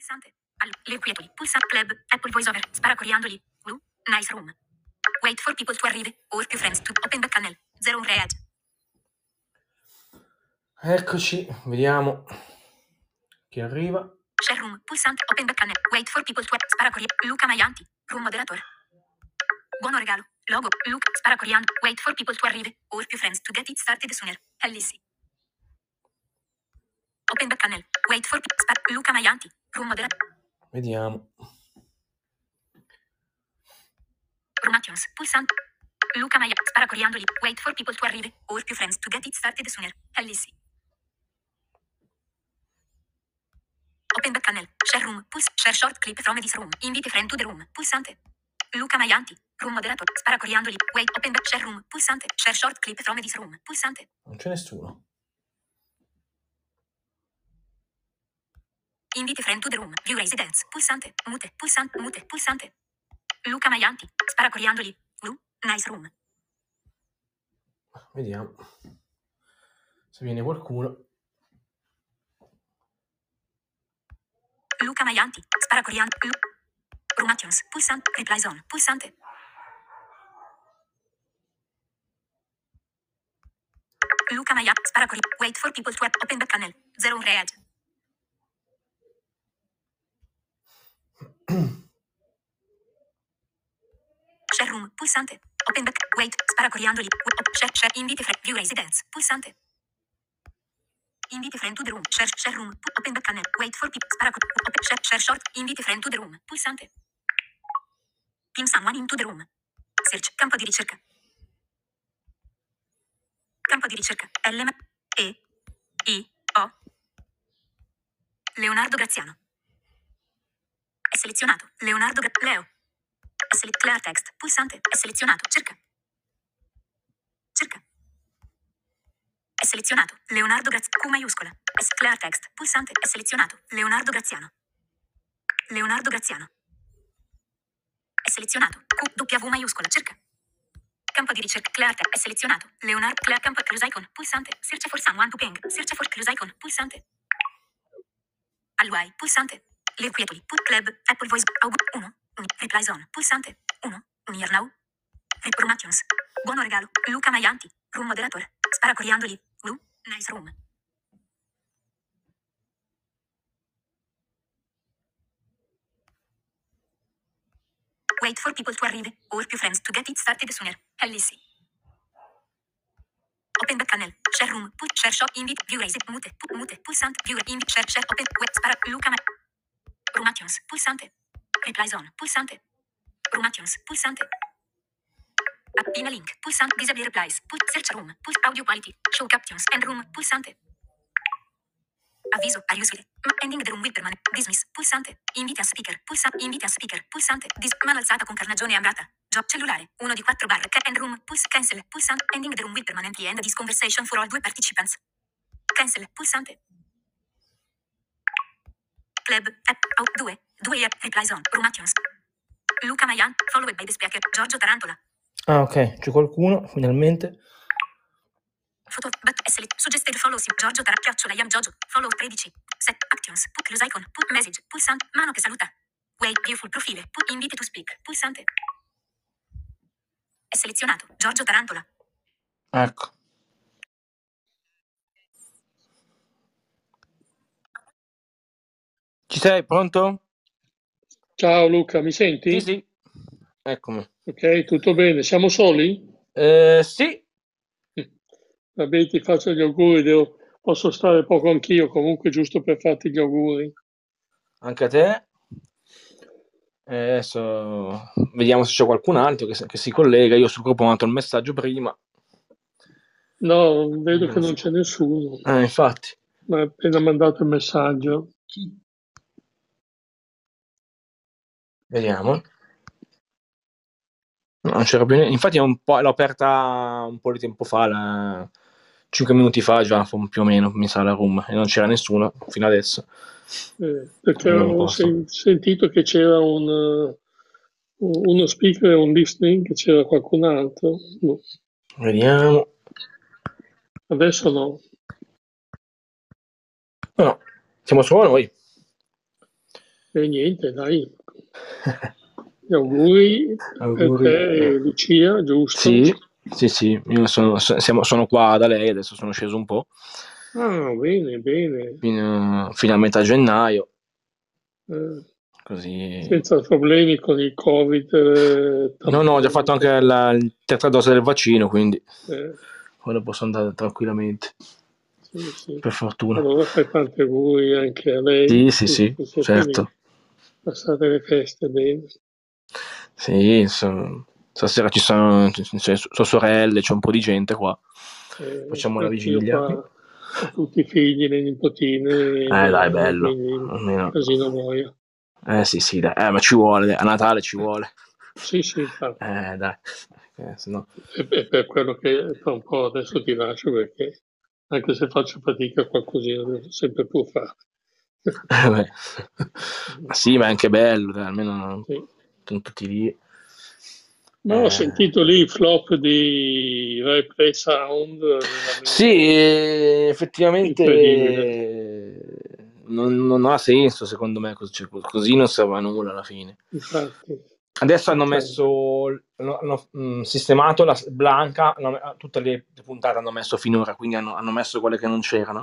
Pulsante. Al- le quietuli. Pulsante. Club. Apple VoiceOver. Spara coriandoli. Blue. Nice room. Wait for people to arrive. Or più friends to open back channel. Zero un read. Eccoci, vediamo chi arriva. Share room. Pulsante. Open back channel. Wait for people to Spara coriandoli. Luca Maianti. Room moderatore. Buono regalo. Logo. Spara coriandoli. Wait for people to arrive. Or più friends to get it started sooner. Ellissi. Open back channel. Wait for. Luca Maianti. Room. Vediamo. Room Pulsante. Luca Maia. Spara coriandoli. Wait for people to arrive. Or più friends to get it started sooner. Ellissi. Open back channel. Share room. Puls. Share short clip from this room. Invite friend to the room. Pulsante. Luca Maianti. Room moderator. Spara coriandoli. Wait. Open back. Share room. Pulsante. Share short clip from this room. Pulsante. Non c'è nessuno. Invite friend to the room. View residence. Pulsante. Mute. Pulsante. Mute. Pulsante. Luca Maianti. Spara coriandoli. Blue. Nice room. Vediamo se viene qualcuno. Luca Maianti. Spara coriandoli. Lu- Room actions. Pulsante. Reply zone. Pulsante. Luca Maianti. Spara coriandoli. Wait for people to open the channel. Zero read. Share room, pulsante. Open back, wait, spara coriandoli. Wait, share, share, invite friend, view residence, pulsante. Invite friend to the room, share, share room, open back channel, wait for people, spara, co- open, share, share short, invite friend to the room, pulsante. Pin someone into the room. Search, campo di ricerca. Campo di ricerca, L, E, I, O. Leonardo Graziano. Selezionato, Leonardo Gra- Leo. È sele- clear text. Pulsante. Selezionato. Cerca. Cerca. Selezionato. Leonardo Graziano. Q maiuscola. S- clear text. Pulsante. Selezionato. Leonardo Graziano. Leonardo Graziano. Selezionato. Q W maiuscola. Cerca. Campo di ricerca. Clear text. Selezionato. Leonardo. Clear campo. Close icon. Pulsante. Search for someone to ping. Search for close icon. Pulsante. Alwai. Pulsante. Le quietuli. Put club. Apple voice. Aug 1. Reply zone. Pulsante. 1. Unir now. Reformations. Buono regalo. Luca Maianti. Room moderatore. Spara coriandoli. Blue. Nice room. Wait for people to arrive. Or più friends to get it started sooner. Ellissi. Open back channel. Share room. Put share shop. Invite. View raise. Mute. Pu- mute. Pulsante. View. Invite. Share. Share. Open. Web. Spara. Luca Ma. Room actions. Pulsante. Reply zone. Pulsante. Room actions. Pulsante. Appina link. Pulsante. Disable replies. Put search room. Put audio quality. Show captions. End room. Pulsante. Avviso. Are useful? Ending the room will permanent. Dismiss. Pulsante. Invite a speaker. Pulsante. Invite a speaker. Pulsante. Dis- mano alzata con carnagione ambrata. Job cellulare. Uno di quattro barre. Ca- End room. Puls. Cancel. Pulsante. Ending the room will permanently end this conversation for all due participants. Cancel. Pulsante. Club. App. Out. 2. 2 app. Reply zone. Room actions. Luca Maian. Followed by the speaker. Giorgio Tarantola. Ah, ok, c'è qualcuno finalmente. Foto. But. SL. Suggested follows. Giorgio Tarantola. Chiocciola. Iam Giorgio. Follow 13. Set. Actions. Put close icon. Put message. Pulsante. Mano che saluta. Wait. Viewful profile. Put invite to speak. Pulsante. È selezionato. Giorgio Tarantola. Ecco. Ci sei, pronto? Ciao Luca, mi senti? Sì, sì. Eccomi. Ok, tutto bene. Siamo soli? Eh, sì, Vabbè, ti faccio gli auguri, devo- posso stare poco anch'io, comunque giusto per farti gli auguri. anche a te. Eh, adesso vediamo se c'è qualcun altro che, che si collega. Io sul gruppo ho mandato il messaggio prima. No, vedo che non c'è nessuno, Eh, infatti. ma ha appena mandato il messaggio. Vediamo. No, non c'era più niente. Infatti è un po', l'ho aperta un po' di tempo fa, la- 5 minuti fa già, più o meno, mi sa la room, e non c'era nessuno fino adesso. Eh, perché posso. sen- sentito che c'era un, eh, uno speaker e un listening, che c'era qualcun altro. No, Vediamo. adesso no. No, no, siamo solo noi. E niente, dai. Gli auguri, Auguri. te Lucia, giusto? Sì, sì, sì, io sono, siamo- sono qua da lei, adesso sono sceso un po', Ah, bene, bene. fino, fino a metà gennaio, Eh, così... senza problemi con il Covid. eh, No, no, ho già fatto anche la la terza dose del vaccino, quindi eh, ora posso andare tranquillamente, sì, sì. per fortuna. Allora fai tanti auguri anche a lei. Sì, sì, sì, certo. lì. Passate le feste bene. Sì, so- stasera ci sono, c'è sua sorelle, c'è un po' di gente qua. Eh, Facciamo la vigilia. qua tutti i figli, le nipotine. Eh, dai, bello. Almeno- Casino noia. Eh sì, sì, dai. Eh, ma ci vuole, a Natale ci vuole. Sì, sì, infatti. Eh, dai. Eh, se no- E e per quello che tra un po' adesso ti lascio perché anche se faccio fatica qualcosina devo sempre più fare. Eh. Ma sì, ma è anche bello, dai, almeno Sì. sono tutti lì. Ma ho Eh. sentito lì il flop di Rai Play Sound. Sì, effettivamente non, non ha senso secondo me, così, cioè, così non serve a nulla alla fine. Infatti. Adesso hanno messo, hanno, mm, sistemato la Blanca, tutte le puntate hanno messo finora, quindi hanno, hanno messo quelle che non c'erano.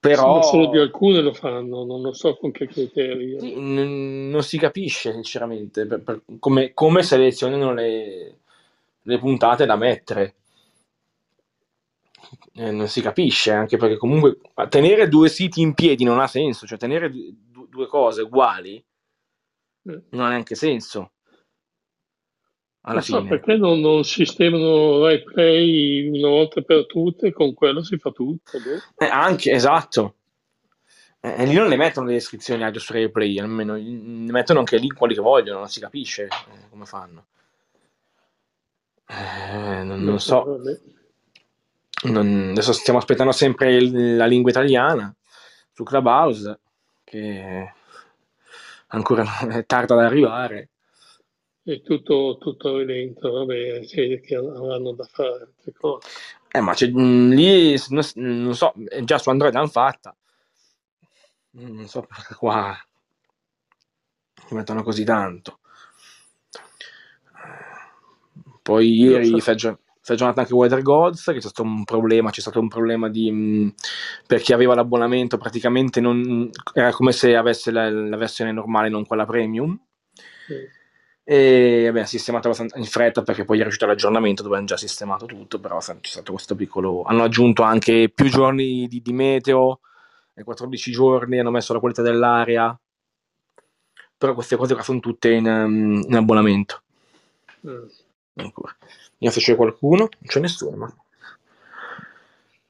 Però Ma solo di alcune lo fanno, non lo so con che criterio. sì, n- non si capisce sinceramente per- per- come, come selezionano le, le puntate da mettere. Eh, non si capisce anche perché comunque tenere due siti in piedi non ha senso, cioè tenere du- due cose uguali Eh. non ha neanche senso. Alla Non so fine. perché non, non sistemano Rai Play una volta per tutte, con quello si fa tutto. boh. Eh, anche, esatto. Eh, e lì non le mettono le descrizioni audio su replay, almeno ne mettono anche lì quelli che vogliono, non si capisce eh, come fanno. Eh, non, non so. Non- adesso stiamo aspettando sempre il- la lingua italiana su Clubhouse, che ancora è tarda ad arrivare. È tutto, tutto lento, vabbè, sì, che avranno da fare altre cose. Eh, ma c'è, mh, lì, non, non so, eh, già su Android l'hanno fatta. Non so perché qua ci mettono così tanto. Poi ieri so. si è aggiornato anche Weather Gods, che c'è stato un problema, c'è stato un problema di, mh, per chi aveva l'abbonamento, praticamente non, era come se avesse la, la versione normale, non quella premium. Sì. E ha sistemato in fretta perché poi è riuscito l'aggiornamento dove hanno già sistemato tutto, però c'è stato questo piccolo... Hanno aggiunto anche più giorni di, di meteo, e 14 giorni, hanno messo la qualità dell'aria, però queste cose qua sono tutte in, um, in abbonamento. Mm. Ancora. Vediamo se c'è qualcuno, non c'è nessuno, ma...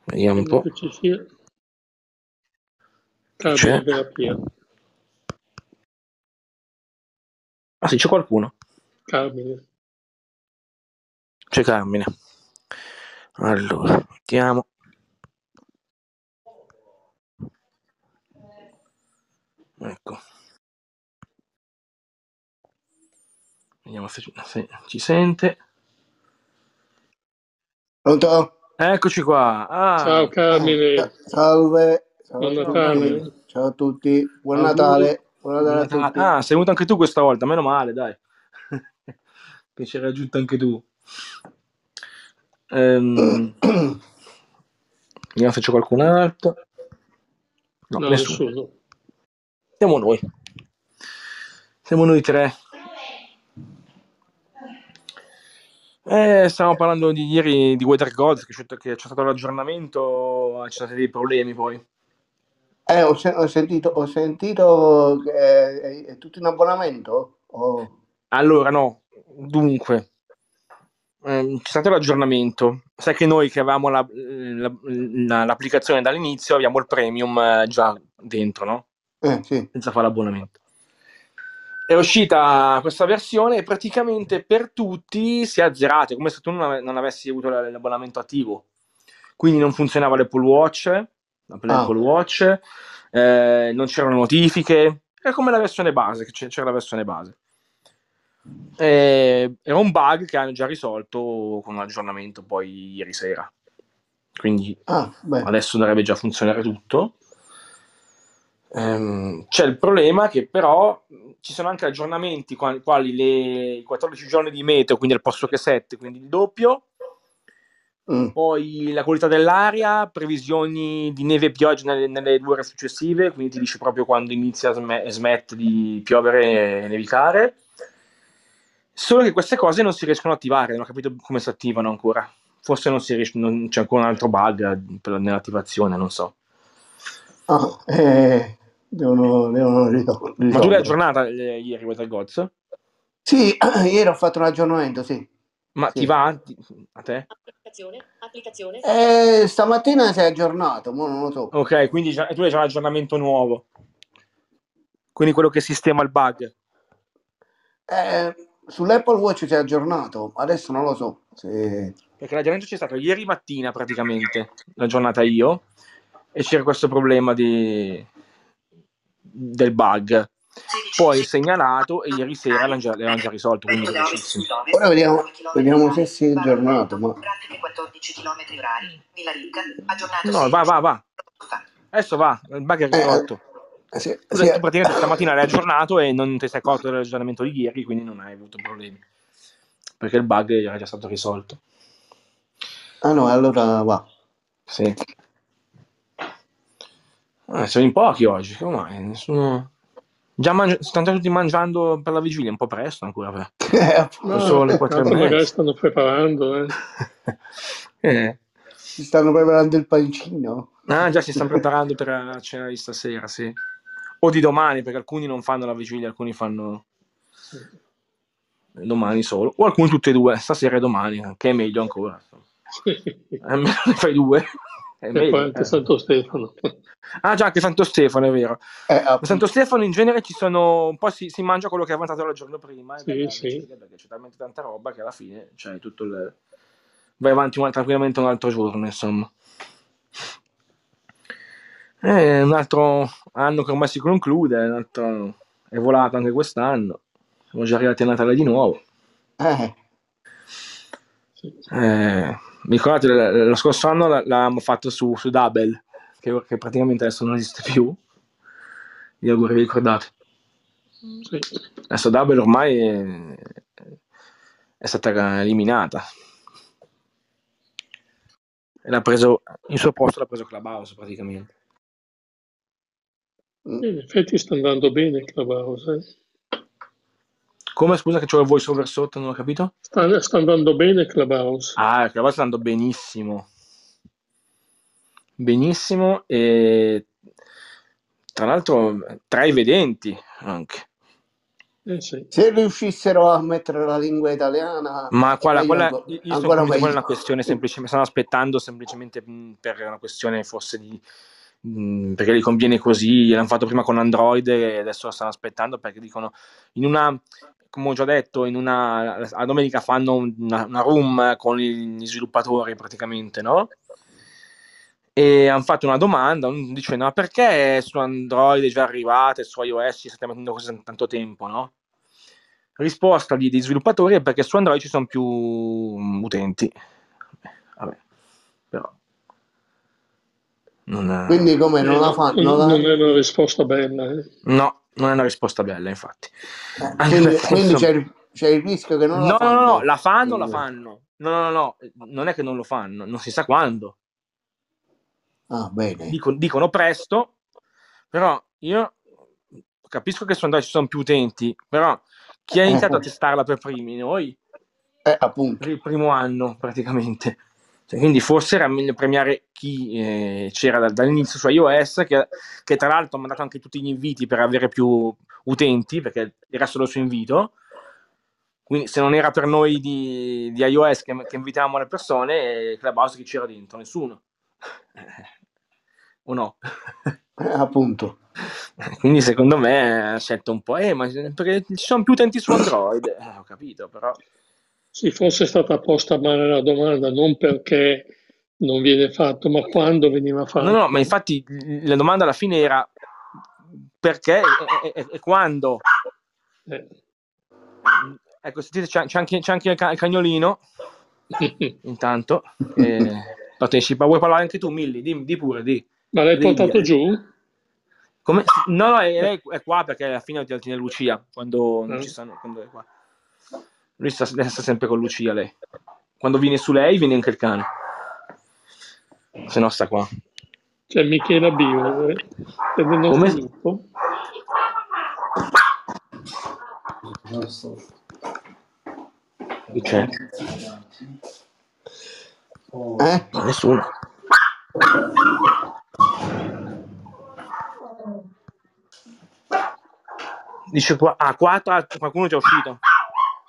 Vediamo un po'. Ci sia. C'è? Ah sì, c'è qualcuno. Carmine. C'è Carmine. Allora, mettiamo. Ecco. Vediamo se, se ci sente. Pronto? Eccoci qua. Ah, Ciao Carmine, Sa- Salve. buon Salve. Natale. Ciao a tutti. Buon. Natale. Buon buon Natale a Natale. tutti. Ah, sei venuto anche tu questa volta, meno male, dai. che ci hai raggiunto anche tu. Ehm, vediamo se c'è qualcun altro. No, No, nessuno. nessuno. Siamo noi. Siamo noi tre. Eh, stavamo parlando di ieri di Weather Gods, che c'è, che c'è stato l'aggiornamento, ci sono stati dei problemi poi. Eh, ho, ho sentito, ho sentito che è, tutto in abbonamento? Oh. Allora, no, dunque, ehm, c'è stato l'aggiornamento. Sai che noi che avevamo la- la- la- l'applicazione dall'inizio abbiamo il premium eh, già dentro, no? Eh, sì. senza fare l'abbonamento. È uscita questa versione e praticamente per tutti si è azzerato, è come se tu non, ave- non avessi avuto l'abbonamento attivo. Quindi non funzionava l'Apple Watch, l'Apple Ah. Apple Watch, eh, non c'erano notifiche, è come la versione base, c'era la versione base. Eh, era un bug che hanno già risolto con l'aggiornamento poi ieri sera. Quindi Ah, adesso dovrebbe già funzionare tutto. Ehm, c'è il problema che però ci sono anche aggiornamenti quali, quali le, i 14 giorni di meteo, quindi al posto che 7, quindi il doppio, Mm. poi la qualità dell'aria, previsioni di neve e pioggia nelle, nelle due ore successive, quindi ti dice proprio quando inizia e smette di piovere e nevicare. Solo che queste cose non si riescono a attivare, non ho capito come si attivano ancora. Forse non si riesce, non, c'è ancora un altro bug per, nell'attivazione, non so. Ah, eh, devono, devono risol- Ma tu l'hai risolvere. aggiornata eh, ieri Weather Gods? Sì, ieri ho fatto un aggiornamento, sì. Ma Sì. ti va a te? Applicazione, applicazione. Eh, stamattina si è aggiornato, ma non lo so. Ok, quindi già, tu hai già un aggiornamento nuovo. Quindi quello che sistema il bug. Eh, sull'Apple Watch si è aggiornato, adesso non lo so. se- Perché l'aggiornamento c'è stato ieri mattina praticamente, l'ho aggiornata io, e c'era questo problema di... del bug. Poi segnalato e ieri sera l'hanno già, l'hanno già risolto, quindi velocissimo. Ora vediamo, vediamo se si è aggiornato. Ma... Pratiche 14 km orari, Villa Ricca, aggiornato No, va, va, va. Adesso va, il bug è risolto. Eh, sì, sì, tu praticamente stamattina l'hai aggiornato e non ti sei accorto dell'aggiornamento di ieri, quindi non hai avuto problemi. Perché il bug era già stato risolto. Ah no, allora va. Sì. Eh, sono in pochi oggi, come mai? Nessuno... Già mangi- stanno già tutti mangiando per la vigilia, un po' presto ancora. però. Eh, No, Sono le quattro e tanto magari stanno preparando. Eh. Eh. si stanno preparando il pancino. Ah, già si stanno preparando per la cena di stasera, sì. O di domani, perché alcuni non fanno la vigilia, alcuni fanno domani solo. O alcuni tutti e due, stasera e domani, che è meglio ancora. Almeno ne fai due. È e meglio, poi anche eh. Santo Stefano. Ah già, anche Santo Stefano, è vero. Eh. Santo Stefano in genere ci sono un po' si, si mangia quello che è avanzato il giorno prima e Sì, alla sì. perché c'è talmente tanta roba che alla fine c'hai tutto il vai avanti un- tranquillamente un altro giorno insomma e un altro anno che ormai si conclude un altro- è volato anche quest'anno siamo già arrivati a Natale di nuovo Eh, Sì. Eh, mi ricordate lo scorso anno l'avevamo fatto su, su Double che, che praticamente adesso non esiste più vi auguri vi ricordate Sì. Adesso Double ormai è, è stata eliminata. E l'ha preso, il suo posto l'ha preso Clubhouse praticamente. In effetti sta andando bene Clubhouse. eh. Come scusa che c'ho il voice over sotto, non ho capito? Sta, sta andando bene Clubhouse. Ah, Clubhouse sta andando benissimo. Benissimo e tra l'altro tra i vedenti anche. Eh sì. se riuscissero a mettere la lingua italiana, Ma quella, meglio quella, io ancora che quella è una questione semplicemente, stanno aspettando semplicemente mh, per una questione forse di mh, perché gli conviene così, l'hanno fatto prima con Android e adesso lo stanno aspettando perché dicono in una come ho già detto, in una, a domenica fanno una, una room con gli sviluppatori praticamente, no? E hanno fatto una domanda dicendo ma perché su Android è già arrivata e su iOS ci state mettendo così tanto tempo, no? Risposta di, di sviluppatori è perché su Android ci sono più mm, utenti. Vabbè, però non è- Quindi come non la fanno? non, Non la- non è una risposta bella. eh. no, non è una risposta bella, infatti. eh, Anche quindi perché, quindi insomma- c'è, il, c'è il rischio che non No, la no, fanno. no, no, la fanno, la Mm. fanno. No, no, no, no, non è che non lo fanno, non si sa quando. Ah, bene. Dicono, dicono presto, però io capisco che Android ci sono più utenti, però chi ha Eh. iniziato a testarla per primi? Noi, Eh, appunto. per il primo anno praticamente. Cioè, quindi forse era meglio premiare chi eh, c'era da- dall'inizio su iOS, che, che tra l'altro ha mandato anche tutti gli inviti per avere più utenti, perché era solo su invito. Quindi se non era per noi di, di iOS che, che invitavamo le persone, Clubhouse chi c'era dentro? Nessuno. o no? Eh, appunto. Quindi secondo me ha scelto un po', eh, ma perché ci sono più utenti su Android, eh, ho capito, però... Sì, forse è stata posta male la domanda, non perché non viene fatto, ma quando veniva fatto. No, no, ma infatti la domanda alla fine era perché e, e- e quando? Eh. Ecco, sentite, c'è, c'è anche, c'è anche il, ca- il cagnolino, intanto, che partecipa. Vuoi parlare anche tu, Milli? Di, di pure, di. Ma l'hai Devi portato dire. giù? Come? No, no, è, è qua perché alla fine ti tiene Lucia quando non Eh. ci stanno, quando è qua. Lui sta, sta sempre con Lucia, lei. Quando viene su lei, viene anche il cane. Se no sta qua. C'è Michela Bio, eh, è del nostro Come? gruppo. Chi c'è? Eh? No, nessuno. Dice qua, ah, 4, qualcuno è già uscito.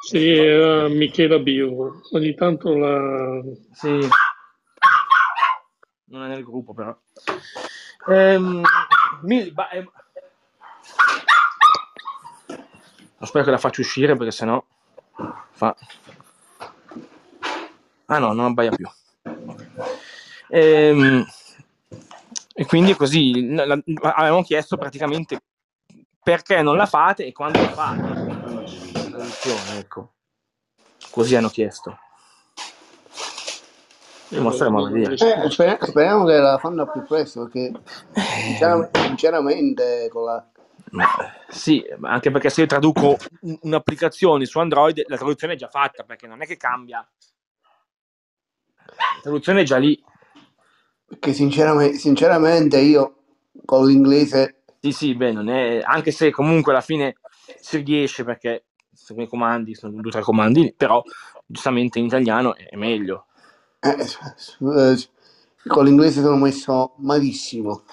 Sì, era Michela Bio. Ogni tanto la... Sì. Non è nel gruppo, però. Ehm, Mil- ba- ehm, Spero che la faccia uscire perché sennò fa. Ah no, non abbaia più. Ehm, e quindi così. la- la- avevamo chiesto praticamente perché non la fate e quando la fate. La traduzione, ecco. Così hanno chiesto. Mostriamo a vedere. Eh, sper- speriamo che la fanno più presto perché sinceramente, sinceramente con la... Ma, sì, ma anche perché se io traduco un- un'applicazione su Android, la traduzione è già fatta, perché non è che cambia. La traduzione è già lì. Perché sinceramente, sinceramente io con l'inglese Sì, sì, beh, non è... anche se comunque alla fine si riesce perché sono i comandi, sono due o tre comandi, però giustamente in italiano è meglio. eh, s- eh, con l'inglese sono messo malissimo.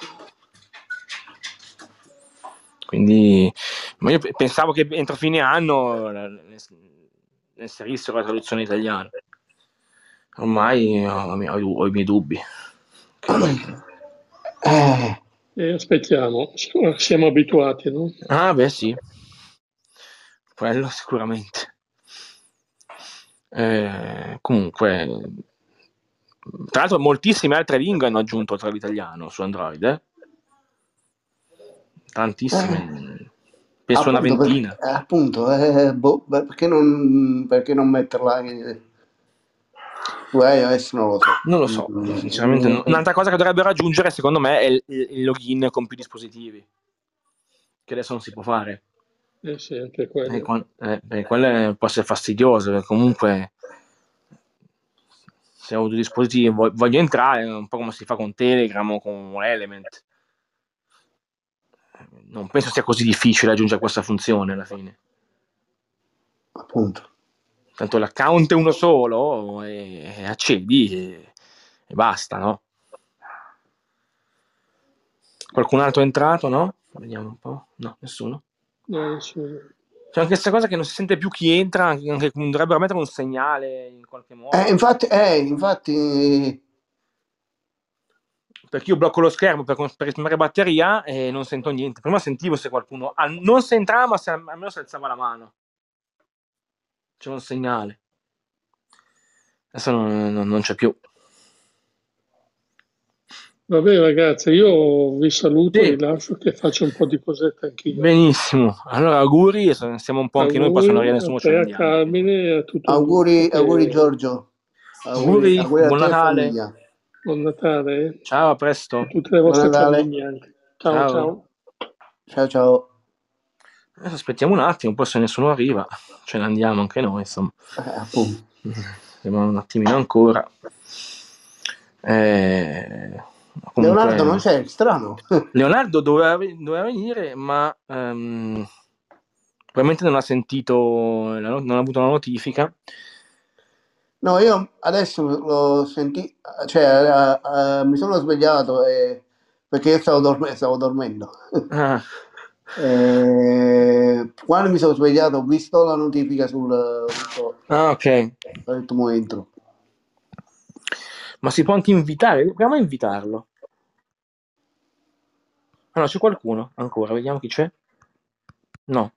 Quindi, ma io pe- pensavo che entro fine anno ne inserissero la traduzione italiana. Ormai ho, ho ho i miei dubbi. Eh, E aspettiamo, siamo, siamo abituati, no? Ah, beh, sì, quello sicuramente. Eh, comunque, tra l'altro, moltissime altre lingue hanno aggiunto oltre all'italiano su Android, eh? Tantissime, penso una appunto, per- ventina. eh, appunto, eh, boh, perché, non, perché non metterla in- su iOS non lo so. Non lo so, Mm, sinceramente. no. Un'altra cosa che dovrebbero aggiungere, secondo me, è il, il login con più dispositivi, che adesso non si può fare. Eh sì, anche quello. Eh, eh, perché quello può essere fastidioso, perché comunque se ho due dispositivi e vo- voglio entrare, è un po' come si fa con Telegram o con Element. Non penso sia così difficile aggiungere questa funzione alla fine. Appunto. Tanto l'account è uno solo e, e accedi e, e basta, no? Qualcun altro è entrato, no? Vediamo un po'. No, nessuno. Nessuno. C'è anche questa cosa che non si sente più chi entra, anche, anche- dovrebbero mettere un segnale in qualche modo. Eh, infatti, eh, infatti, perché io blocco lo schermo per, per risparmiare batteria e non sento niente. Prima sentivo se qualcuno, ah, non se entrava, ma se, almeno si alzava la mano. C'era un segnale. Adesso non, non- non c'è più. Vabbè ragazzi, io vi saluto Sì. e vi lascio che faccio un po' di cosette anch'io. Benissimo. Allora, auguri. Siamo un po' anche noi, poi se non nessuno ne a. Carmine e a tutto auguri, auguri Giorgio. Auguri, a buon Natale. famiglia. Buon Natale. Ciao, a presto. a tutte le vostre Buon Natale. famiglie anche. Ciao Ciao. ciao. Ciao. Adesso aspettiamo un attimo, poi se nessuno arriva, ce ne andiamo anche noi, insomma. Eh, un attimino ancora. Eh, comunque- Leonardo non c'è, strano. Leonardo doveva, doveva venire, ma ehm, probabilmente non ha sentito, non ha avuto la notifica. No, io adesso l'ho sentito, cioè eh, eh, mi sono svegliato e- perché io stavo, dorm- stavo dormendo. Ah, Eh, quando mi sono svegliato ho visto la notifica sul, sul ah, ok. ho detto entro. Ma si può anche invitare? Proviamo a invitarlo. Ah, no, c'è qualcuno ancora, vediamo chi c'è. No.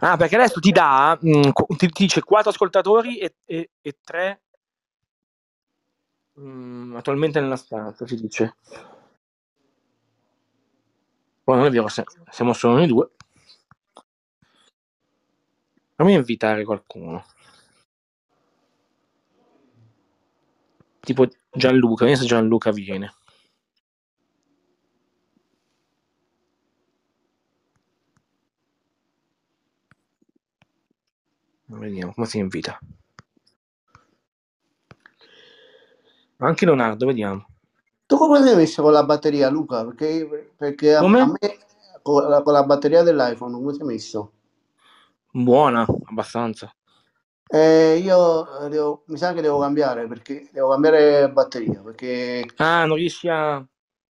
Ah, perché adesso ti dà, mh, qu- ti, ti dice quattro ascoltatori e, e, e tre mh, attualmente nella stanza, si dice. Poi non è vero, siamo solo noi due. Fammi invitare qualcuno. tipo Gianluca, vediamo se Gianluca viene. Vediamo come si invita. Anche Leonardo, vediamo. Tu come sei messo con la batteria, Luca? Perché, perché a, me con la, con la batteria dell'iPhone come sei messo? Buona, abbastanza. Eh, io devo- mi sa che devo cambiare perché devo cambiare batteria perché Ah, non riesci a...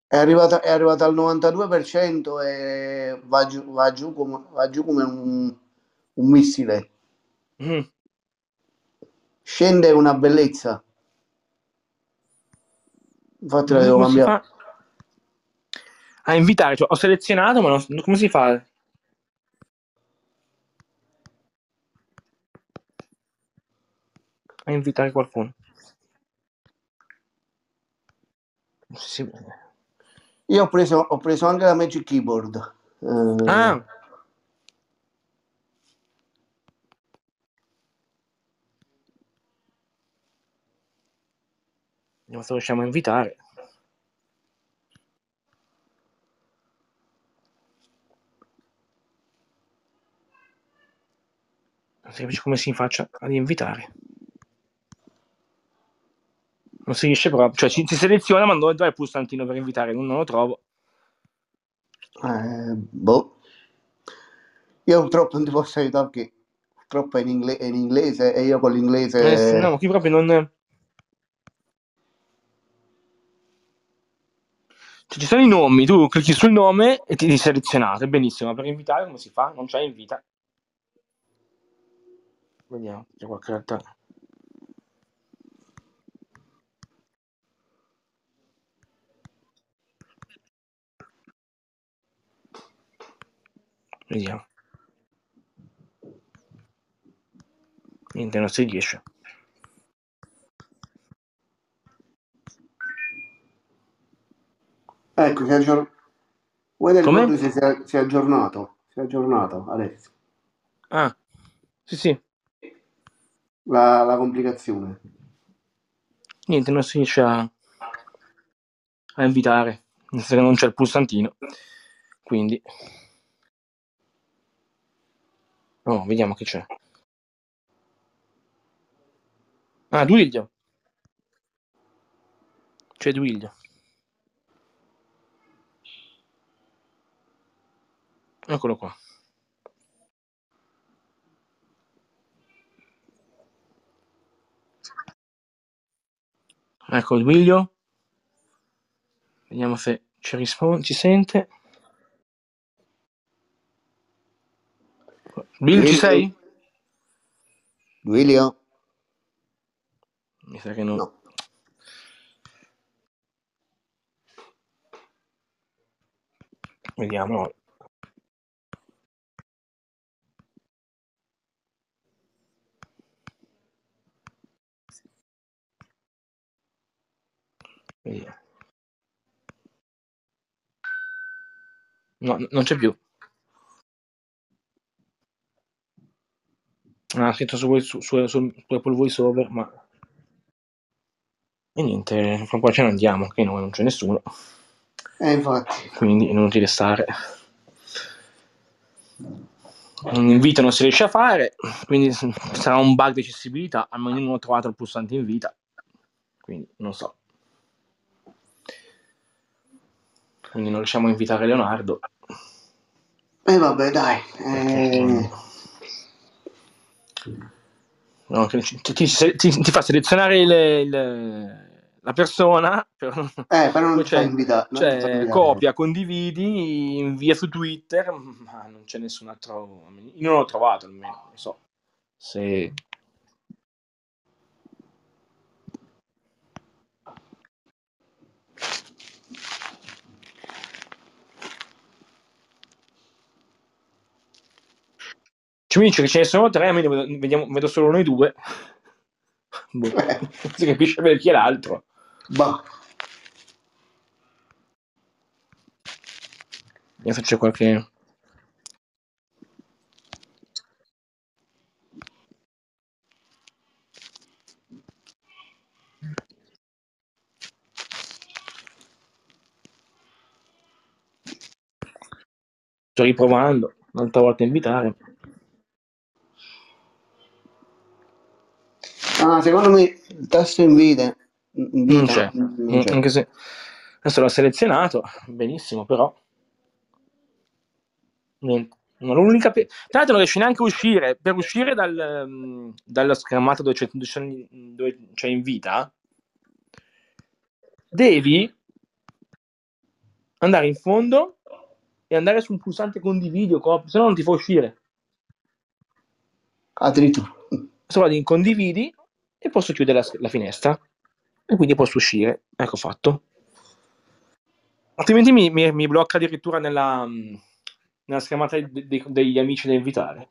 è arrivata, è arrivata al 92% e va giù, va giù come, va giù come un, un missile. Mm. Scende una bellezza. Infatti la devo Come cambiare. A invitare, cioè, ho selezionato, ma non- come si fa? A invitare qualcuno. Sì. Io ho preso, ho preso anche la Magic Keyboard. Eh, Ah, vediamo se riusciamo a invitare. Non si capisce come si faccia ad invitare. Non si riesce proprio. Cioè, ci- si seleziona, ma dove dov'è il pulsantino per invitare? Non, non lo trovo. eh, boh. Io purtroppo non ti posso aiutare perché purtroppo è in, ingle- è in inglese e io con l'inglese... Eh, sì, no, qui proprio non. Cioè, ci sono i nomi, tu clicchi sul nome e ti. È benissimo, ma per invitare come si fa? Non c'è invita. Vediamo, c'è qualche altra. Vediamo. Niente, non si riesce. Ecco, si è aggior- Vuoi del Come? si è, si è aggiornato? Si è aggiornato adesso. Ah, sì, sì. La, la complicazione. Niente, non si riesce a, a invitare. Non c'è il pulsantino. Quindi. Oh, vediamo che c'è. Ah, Duiglio. C'è Duiglio. Eccolo qua. Ecco Duiglio. Vediamo se ci risponde, ci sente. Bill, ci sei? Duilio? Mi sa che no. No. Vediamo. Vediamo. No, non c'è più. Ha scritto su, su, su, su, Apple VoiceOver, ma... E niente, fra un po' ce ne andiamo, che noi non c'è nessuno, Eh, infatti. quindi è inutile stare. Un invito non si riesce a fare, quindi sarà un bug di accessibilità, almeno non ho trovato il pulsante invita, quindi non so. Quindi non riusciamo a invitare Leonardo. E vabbè, dai. Eh, no, ti, ti- ti- fa selezionare il- il- la persona, però eh, però non c'è, invitare. non invitare. copia, condividi, invia su Twitter, ma non c'è nessun altro. Io non l'ho trovato almeno, non so se. Ci mi dice che ce ne sono tre, vedo, vediamo- vedo solo noi due. Boh, Eh, non si capisce per chi è l'altro. boh. Vediamo se c'è qualche. Sto riprovando un'altra volta invitare. Ah, secondo me il tasto invita. invita Non c'è. non c'è. Anche se adesso l'ho selezionato, benissimo, però niente. L'unica pe- Tra l'altro non riesci neanche a uscire. Per uscire dal, mm, dalla schermata dove c'è, dove c'è invita, devi andare in fondo e andare sul pulsante condividi se no non ti fa uscire. Addirittura. Adesso vado in condividi e posso chiudere la, la finestra e quindi posso uscire. Ecco fatto. Altrimenti mi, mi- mi blocca addirittura nella, nella schermata de- de- degli amici da invitare.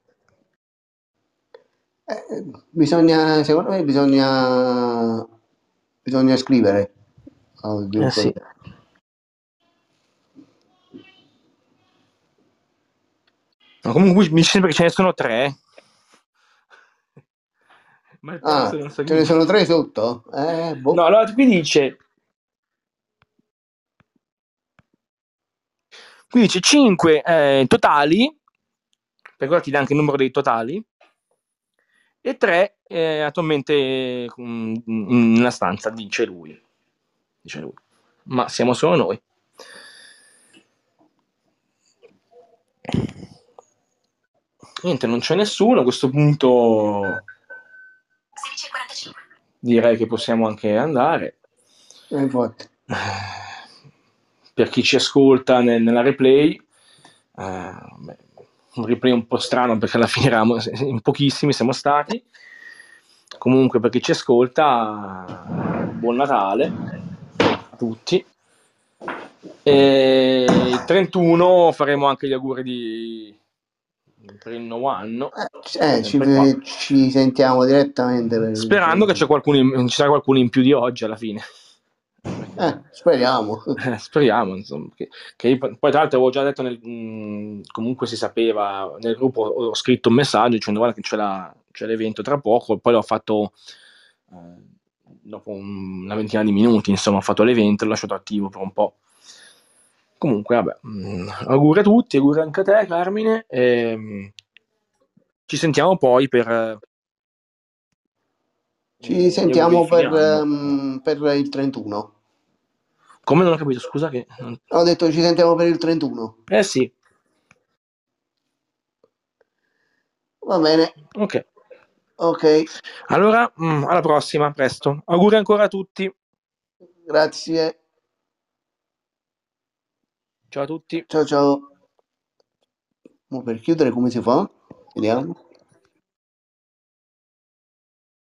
Eh, bisogna, secondo me bisogna, bisogna scrivere. gruppo. Eh sì. Comunque mi sempre che ce ne sono tre. Ma il Ah, non so ce ne sono tre sotto? Eh, boh. No, allora qui dice qui dice 5 totali, per ora ti dà anche il numero dei totali, e 3 attualmente mm, in una stanza, dice lui. Dice lui. Ma siamo solo noi. Niente, non c'è nessuno. A questo punto 16.45. direi che possiamo anche andare. Infatti. per chi ci ascolta nel- nella replay, eh, beh, un replay un po' strano perché alla fine eravamo in pochissimi, siamo stati. Comunque, per chi ci ascolta, buon Natale a tutti. E il 31 faremo anche gli auguri di... per il nuovo anno. Eh, ci, qua. ci sentiamo direttamente. per- Sperando che c'è qualcuno in- ci sarà qualcuno in più di oggi alla fine. Eh, speriamo. Eh, speriamo, insomma, che, che poi tra l'altro avevo già detto, nel, mh, comunque si sapeva, nel gruppo ho, ho scritto un messaggio dicendo guarda che c'è, la- c'è l'evento tra poco, poi l'ho fatto eh, dopo un- una ventina di minuti, insomma ho fatto l'evento, l'ho lasciato attivo per un po'. Comunque, vabbè, mh, auguri a tutti, auguri anche a te Carmine, e, mh, ci sentiamo poi per... Ci sentiamo per, ehm, per il 31. Come non ho capito, scusa che... Ho detto ci sentiamo per il 31. Eh sì, Va bene. ok. Ok, Allora, mm, alla prossima, presto. Auguri ancora a tutti. grazie. Ciao a tutti. Ciao ciao. Mo per chiudere come si fa? Vediamo.